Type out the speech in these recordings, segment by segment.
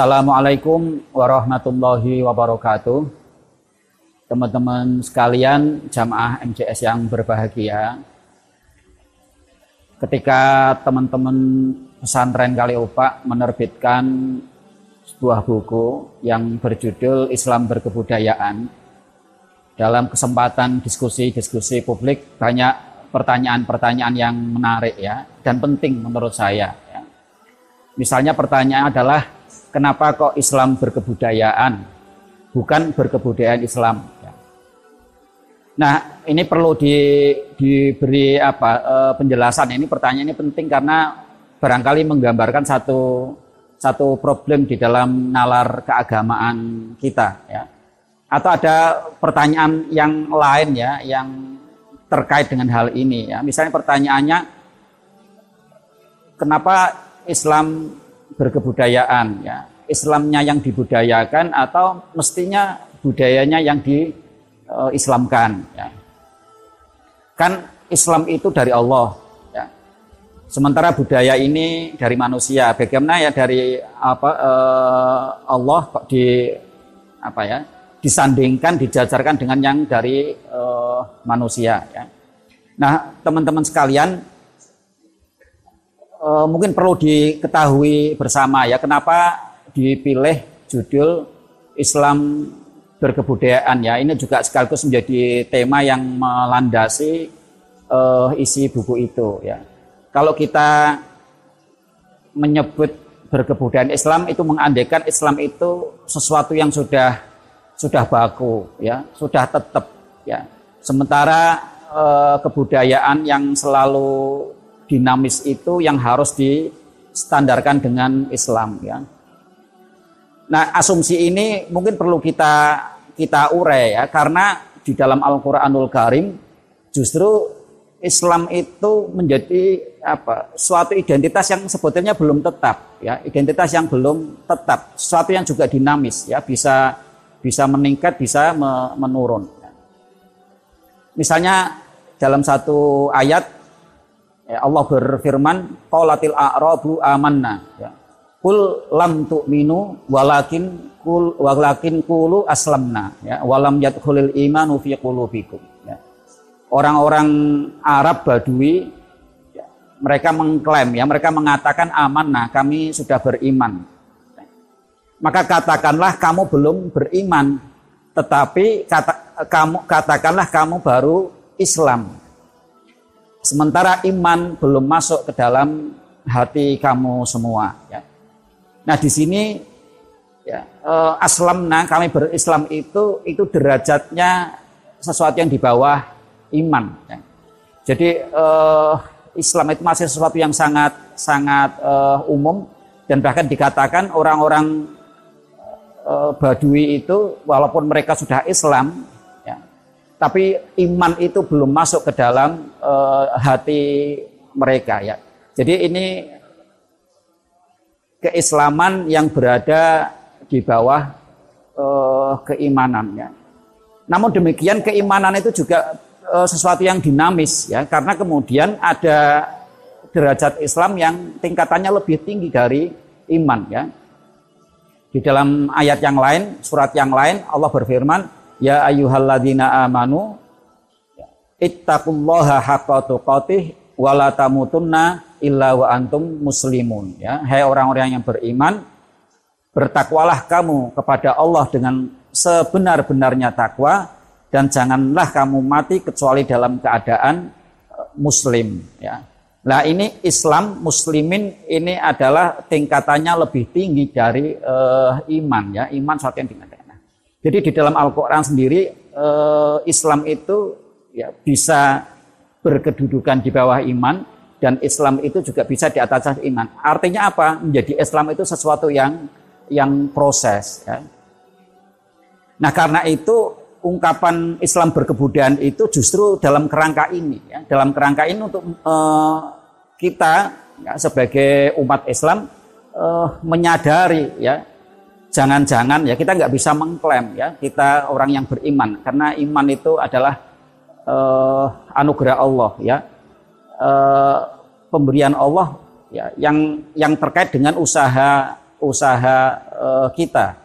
Assalamualaikum warahmatullahi wabarakatuh. Teman-teman sekalian, jamaah MCS yang berbahagia. Ketika teman-teman pesantren Kaliopak menerbitkan sebuah buku yang berjudul Islam Berkebudayaan, dalam kesempatan diskusi-diskusi publik banyak pertanyaan-pertanyaan yang menarik ya dan penting menurut saya. Ya. Misalnya pertanyaan adalah kenapa kok Islam berkebudayaan, bukan berkebudayaan Islam. Ya. Nah, ini perlu di, diberi apa e, penjelasan. Ini pertanyaan ini penting karena barangkali menggambarkan satu satu problem di dalam nalar keagamaan kita. Ya. Atau ada pertanyaan yang lain ya, yang terkait dengan hal ini. Ya. Misalnya pertanyaannya, kenapa Islam berkebudayaan ya Islamnya yang dibudayakan atau mestinya budayanya yang diislamkan ya. kan Islam itu dari Allah ya. sementara budaya ini dari manusia bagaimana ya dari apa eh, Allah kok di apa ya disandingkan dijajarkan dengan yang dari eh, manusia ya nah teman-teman sekalian uh, mungkin perlu diketahui bersama ya kenapa dipilih judul Islam berkebudayaan ya. Ini juga sekaligus menjadi tema yang melandasi uh, isi buku itu ya. Kalau kita menyebut berkebudayaan Islam itu mengandekan Islam itu sesuatu yang sudah sudah baku ya sudah tetap ya. Sementara uh, kebudayaan yang selalu dinamis itu yang harus distandarkan dengan Islam ya. Nah, asumsi ini mungkin perlu kita kita urai ya karena di dalam Al-Qur'anul Karim justru Islam itu menjadi apa? suatu identitas yang sebetulnya belum tetap ya, identitas yang belum tetap, sesuatu yang juga dinamis ya, bisa bisa meningkat, bisa menurun. Misalnya dalam satu ayat Ya, Allah berfirman, qalatil a'rabu amanna. Ya. Kul lam tu'minu walakin kul walakin kulu aslamna ya walam yadkhulil imanu fi qulubikum ya. Orang-orang Arab Badui ya, mereka mengklaim ya mereka mengatakan amanah kami sudah beriman. Ya. Maka katakanlah kamu belum beriman tetapi kata, kamu katakanlah kamu baru Islam sementara iman belum masuk ke dalam hati kamu semua ya. Nah, di sini ya eh, aslamna kami berislam itu itu derajatnya sesuatu yang di bawah iman ya. Jadi eh, Islam itu masih sesuatu yang sangat sangat eh, umum dan bahkan dikatakan orang-orang eh, Badui itu walaupun mereka sudah Islam tapi iman itu belum masuk ke dalam uh, hati mereka ya. Jadi ini keislaman yang berada di bawah uh, keimanannya. Namun demikian keimanan itu juga uh, sesuatu yang dinamis ya, karena kemudian ada derajat Islam yang tingkatannya lebih tinggi dari iman ya. Di dalam ayat yang lain, surat yang lain Allah berfirman, Ya ayyuhalladzina amanu ittaqullaha haqqa tuqatih wa la tamutunna illa wa antum muslimun. Ya hai orang-orang yang beriman bertakwalah kamu kepada Allah dengan sebenar-benarnya takwa dan janganlah kamu mati kecuali dalam keadaan eh, muslim. Ya Nah ini Islam muslimin ini adalah tingkatannya lebih tinggi dari uh, iman. Ya iman suatu yang tingkat jadi di dalam Al-Quran sendiri eh, Islam itu ya, bisa berkedudukan di bawah iman dan Islam itu juga bisa di atas iman. Artinya apa? Menjadi Islam itu sesuatu yang yang proses. Ya. Nah karena itu ungkapan Islam berkebudayaan itu justru dalam kerangka ini, ya. dalam kerangka ini untuk eh, kita ya, sebagai umat Islam eh, menyadari ya jangan-jangan ya kita nggak bisa mengklaim ya kita orang yang beriman karena iman itu adalah uh, anugerah Allah ya uh, pemberian Allah ya yang yang terkait dengan usaha usaha uh, kita.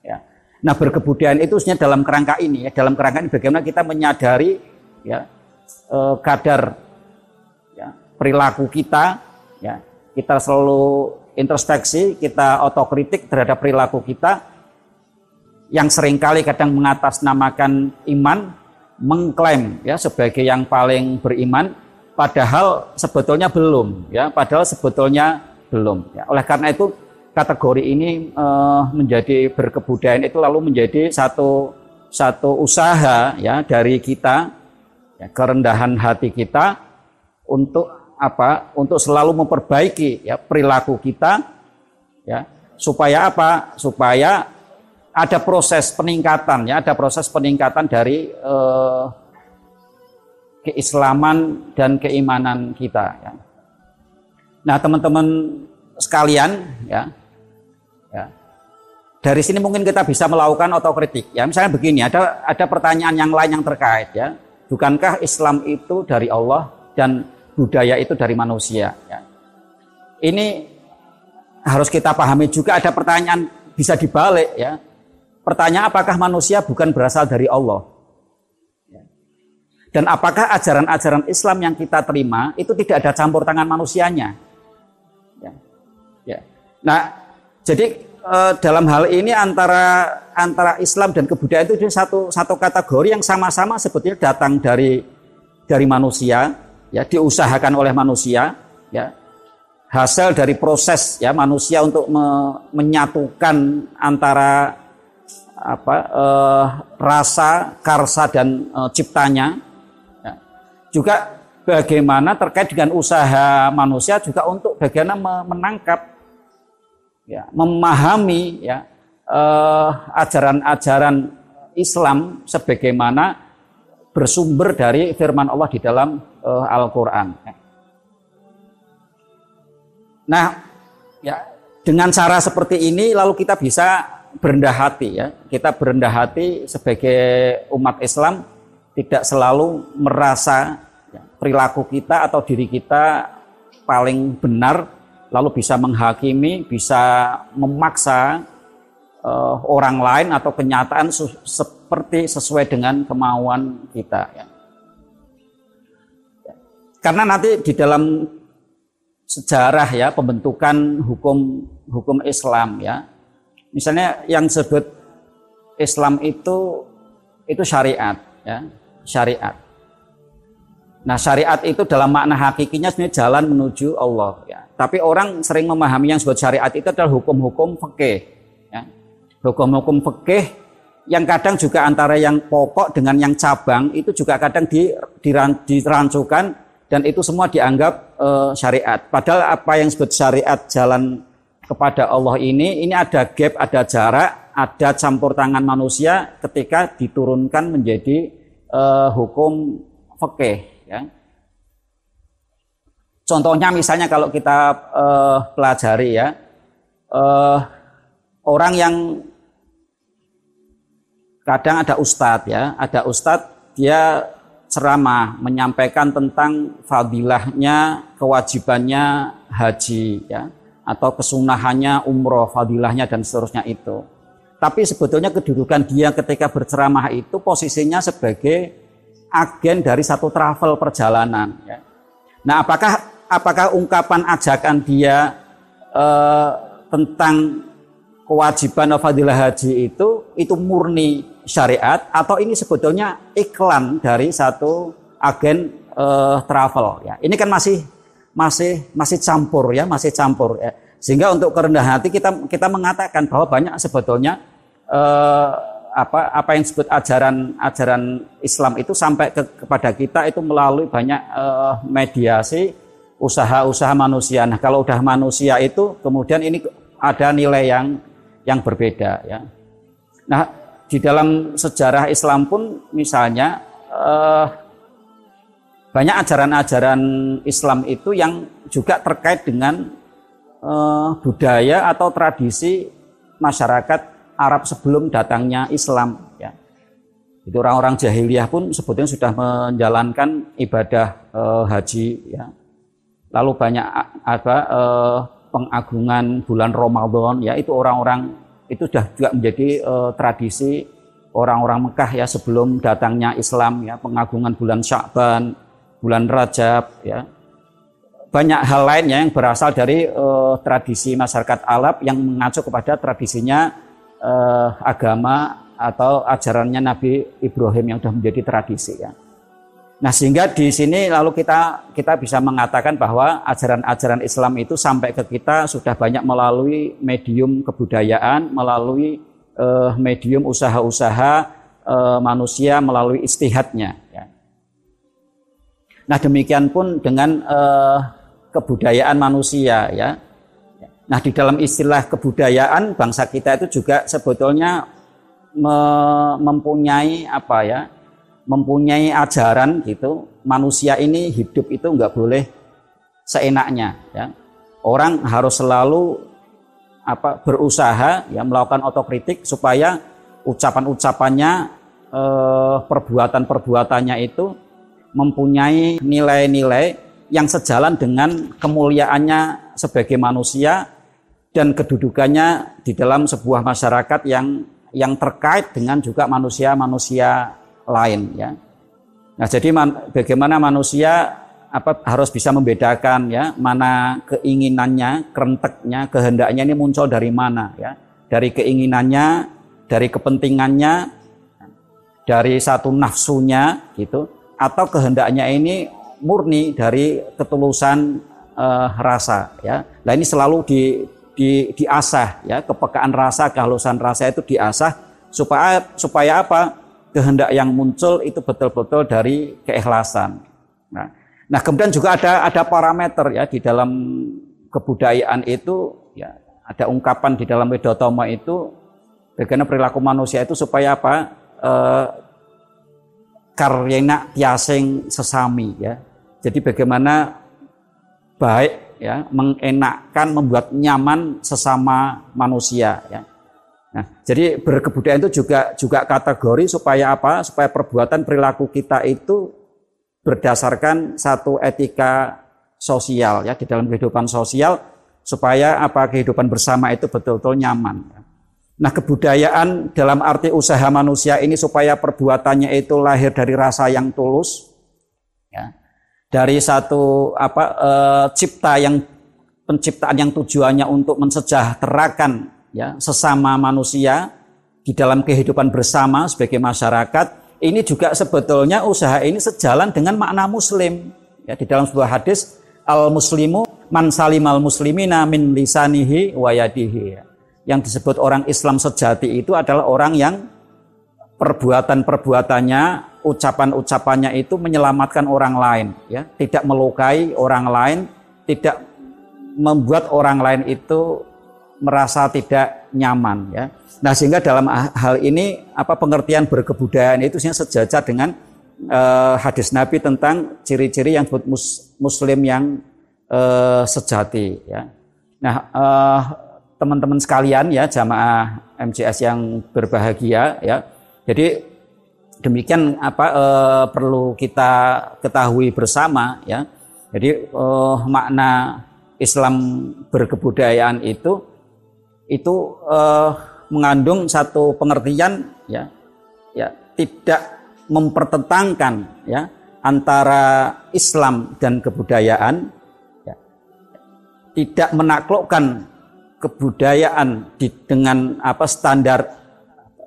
Ya. Nah berkebudayaan itu sebenarnya dalam kerangka ini ya, dalam kerangka ini bagaimana kita menyadari ya uh, kadar ya, perilaku kita, ya kita selalu introspeksi, kita otokritik terhadap perilaku kita yang sering kali kadang mengatasnamakan iman, mengklaim ya sebagai yang paling beriman, padahal sebetulnya belum, ya padahal sebetulnya belum. Ya. Oleh karena itu kategori ini uh, menjadi berkebudayaan itu lalu menjadi satu satu usaha ya dari kita ya, kerendahan hati kita untuk apa? Untuk selalu memperbaiki ya perilaku kita ya. Supaya apa? Supaya ada proses peningkatan ya, ada proses peningkatan dari eh, keislaman dan keimanan kita ya. Nah, teman-teman sekalian ya. Ya. Dari sini mungkin kita bisa melakukan otokritik ya. Misalnya begini, ada ada pertanyaan yang lain yang terkait ya. Bukankah Islam itu dari Allah dan budaya itu dari manusia. Ya. Ini harus kita pahami juga ada pertanyaan bisa dibalik ya. Pertanyaan apakah manusia bukan berasal dari Allah? Ya. Dan apakah ajaran-ajaran Islam yang kita terima itu tidak ada campur tangan manusianya? Ya. Ya. Nah, jadi eh, dalam hal ini antara antara Islam dan kebudayaan itu satu satu kategori yang sama-sama sebetulnya datang dari dari manusia ya diusahakan oleh manusia ya hasil dari proses ya manusia untuk me, menyatukan antara apa eh, rasa karsa dan eh, ciptanya ya. juga bagaimana terkait dengan usaha manusia juga untuk bagaimana menangkap ya memahami ya eh, ajaran-ajaran Islam sebagaimana bersumber dari firman Allah di dalam uh, Al-Qur'an. Nah, ya dengan cara seperti ini lalu kita bisa berendah hati ya. Kita berendah hati sebagai umat Islam tidak selalu merasa ya, perilaku kita atau diri kita paling benar lalu bisa menghakimi, bisa memaksa uh, orang lain atau kenyataan seperti sesuai dengan kemauan kita. Ya. Karena nanti di dalam sejarah ya pembentukan hukum hukum Islam ya, misalnya yang sebut Islam itu itu syariat ya syariat. Nah syariat itu dalam makna hakikinya sebenarnya jalan menuju Allah ya. Tapi orang sering memahami yang disebut syariat itu adalah hukum-hukum fikih hukum-hukum fikih yang kadang juga antara yang pokok dengan yang cabang itu juga kadang dirancukan dan itu semua dianggap e, syariat. Padahal apa yang disebut syariat jalan kepada Allah ini, ini ada gap, ada jarak, ada campur tangan manusia ketika diturunkan menjadi e, hukum fikih. Ya. Contohnya misalnya kalau kita e, pelajari ya, e, orang yang kadang ada ustadz ya, ada ustadz dia ceramah menyampaikan tentang fadilahnya, kewajibannya haji ya, atau kesunahannya umroh, fadilahnya dan seterusnya itu. Tapi sebetulnya kedudukan dia ketika berceramah itu posisinya sebagai agen dari satu travel perjalanan. Ya. Nah, apakah apakah ungkapan ajakan dia eh, tentang kewajiban fadilah haji itu itu murni syariat atau ini sebetulnya iklan dari satu agen uh, travel ya. Ini kan masih masih masih campur ya, masih campur ya. Sehingga untuk kerendahan hati kita kita mengatakan bahwa banyak sebetulnya uh, apa apa yang disebut ajaran ajaran Islam itu sampai ke, kepada kita itu melalui banyak uh, mediasi usaha-usaha manusia. Nah, kalau udah manusia itu kemudian ini ada nilai yang yang berbeda ya. Nah, di dalam sejarah Islam pun misalnya eh, banyak ajaran-ajaran Islam itu yang juga terkait dengan eh, budaya atau tradisi masyarakat Arab sebelum datangnya Islam ya. Itu orang-orang jahiliyah pun sebetulnya sudah menjalankan ibadah eh, haji ya. Lalu banyak apa eh, pengagungan bulan Ramadan ya itu orang-orang itu sudah juga menjadi uh, tradisi orang-orang Mekah ya sebelum datangnya Islam ya pengagungan bulan Sya'ban, bulan Rajab ya. Banyak hal lainnya yang berasal dari uh, tradisi masyarakat Arab yang mengacu kepada tradisinya uh, agama atau ajarannya Nabi Ibrahim yang sudah menjadi tradisi ya. Nah, sehingga di sini lalu kita kita bisa mengatakan bahwa ajaran-ajaran Islam itu sampai ke kita sudah banyak melalui medium kebudayaan, melalui uh, medium usaha-usaha uh, manusia melalui istihadnya. Ya. Nah, demikian pun dengan uh, kebudayaan manusia ya. Nah, di dalam istilah kebudayaan bangsa kita itu juga sebetulnya me mempunyai apa ya? Mempunyai ajaran gitu manusia ini hidup itu nggak boleh seenaknya ya. Orang harus selalu apa berusaha ya melakukan otokritik supaya ucapan-ucapannya eh, perbuatan-perbuatannya itu mempunyai nilai-nilai yang sejalan dengan kemuliaannya sebagai manusia dan kedudukannya di dalam sebuah masyarakat yang yang terkait dengan juga manusia-manusia lain ya. Nah, jadi man, bagaimana manusia apa harus bisa membedakan ya mana keinginannya, kerenteknya, kehendaknya ini muncul dari mana ya. Dari keinginannya, dari kepentingannya, dari satu nafsunya gitu atau kehendaknya ini murni dari ketulusan uh, rasa ya. Nah ini selalu di di diasah ya kepekaan rasa, kehalusan rasa itu diasah supaya supaya apa? Kehendak yang muncul itu betul-betul dari keikhlasan. Nah, nah kemudian juga ada ada parameter ya di dalam kebudayaan itu ya ada ungkapan di dalam Wedotoma itu bagaimana perilaku manusia itu supaya apa? Eh, karyena tiaseng sesami ya. Jadi bagaimana baik ya mengenakkan membuat nyaman sesama manusia ya. Nah, jadi berkebudayaan itu juga juga kategori supaya apa? Supaya perbuatan perilaku kita itu berdasarkan satu etika sosial ya di dalam kehidupan sosial supaya apa kehidupan bersama itu betul-betul nyaman. Nah, kebudayaan dalam arti usaha manusia ini supaya perbuatannya itu lahir dari rasa yang tulus ya. Dari satu apa e, cipta yang penciptaan yang tujuannya untuk mensejahterakan ya sesama manusia di dalam kehidupan bersama sebagai masyarakat ini juga sebetulnya usaha ini sejalan dengan makna muslim ya di dalam sebuah hadis al muslimu man salimal muslimina min lisanihi wa yadihi ya. yang disebut orang Islam sejati itu adalah orang yang perbuatan-perbuatannya ucapan-ucapannya itu menyelamatkan orang lain ya tidak melukai orang lain tidak membuat orang lain itu merasa tidak nyaman ya. Nah sehingga dalam hal ini apa pengertian berkebudayaan itu sejajar dengan uh, hadis Nabi tentang ciri-ciri yang mus, Muslim yang uh, sejati ya. Nah uh, teman-teman sekalian ya jamaah MCS yang berbahagia ya. Jadi demikian apa perlu kita ketahui bersama ya. Jadi makna Islam berkebudayaan itu itu uh, mengandung satu pengertian ya ya tidak mempertentangkan ya antara Islam dan kebudayaan ya, tidak menaklukkan kebudayaan di, dengan apa standar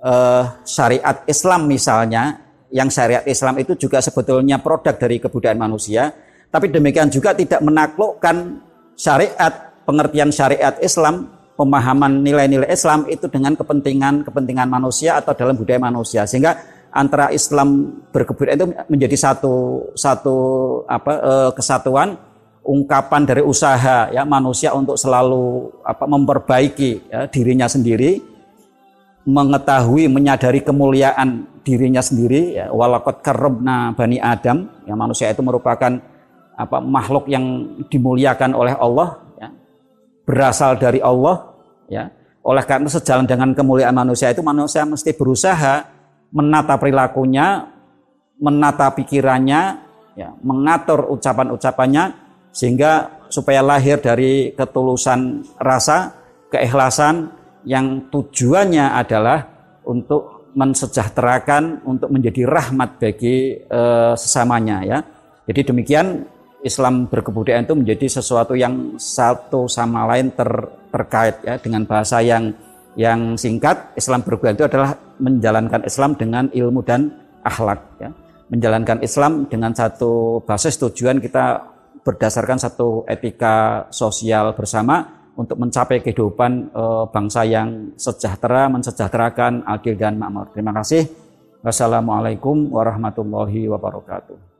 uh, syariat Islam misalnya yang syariat Islam itu juga sebetulnya produk dari kebudayaan manusia tapi demikian juga tidak menaklukkan syariat pengertian syariat Islam pemahaman nilai-nilai Islam itu dengan kepentingan-kepentingan manusia atau dalam budaya manusia. Sehingga antara Islam berkebudayaan itu menjadi satu satu apa eh, kesatuan ungkapan dari usaha ya manusia untuk selalu apa memperbaiki ya, dirinya sendiri mengetahui menyadari kemuliaan dirinya sendiri ya walakot karobna bani Adam yang manusia itu merupakan apa makhluk yang dimuliakan oleh Allah berasal dari Allah ya oleh karena sejalan dengan kemuliaan manusia itu manusia mesti berusaha menata perilakunya menata pikirannya ya mengatur ucapan-ucapannya sehingga supaya lahir dari ketulusan rasa keikhlasan yang tujuannya adalah untuk mensejahterakan, untuk menjadi rahmat bagi uh, sesamanya ya. Jadi demikian Islam berkebudayaan itu menjadi sesuatu yang satu sama lain ter, terkait ya dengan bahasa yang yang singkat Islam berkebudayaan itu adalah menjalankan Islam dengan ilmu dan akhlak ya. Menjalankan Islam dengan satu basis tujuan kita berdasarkan satu etika sosial bersama untuk mencapai kehidupan e, bangsa yang sejahtera, mensejahterakan, adil dan makmur. Terima kasih. Wassalamualaikum warahmatullahi wabarakatuh.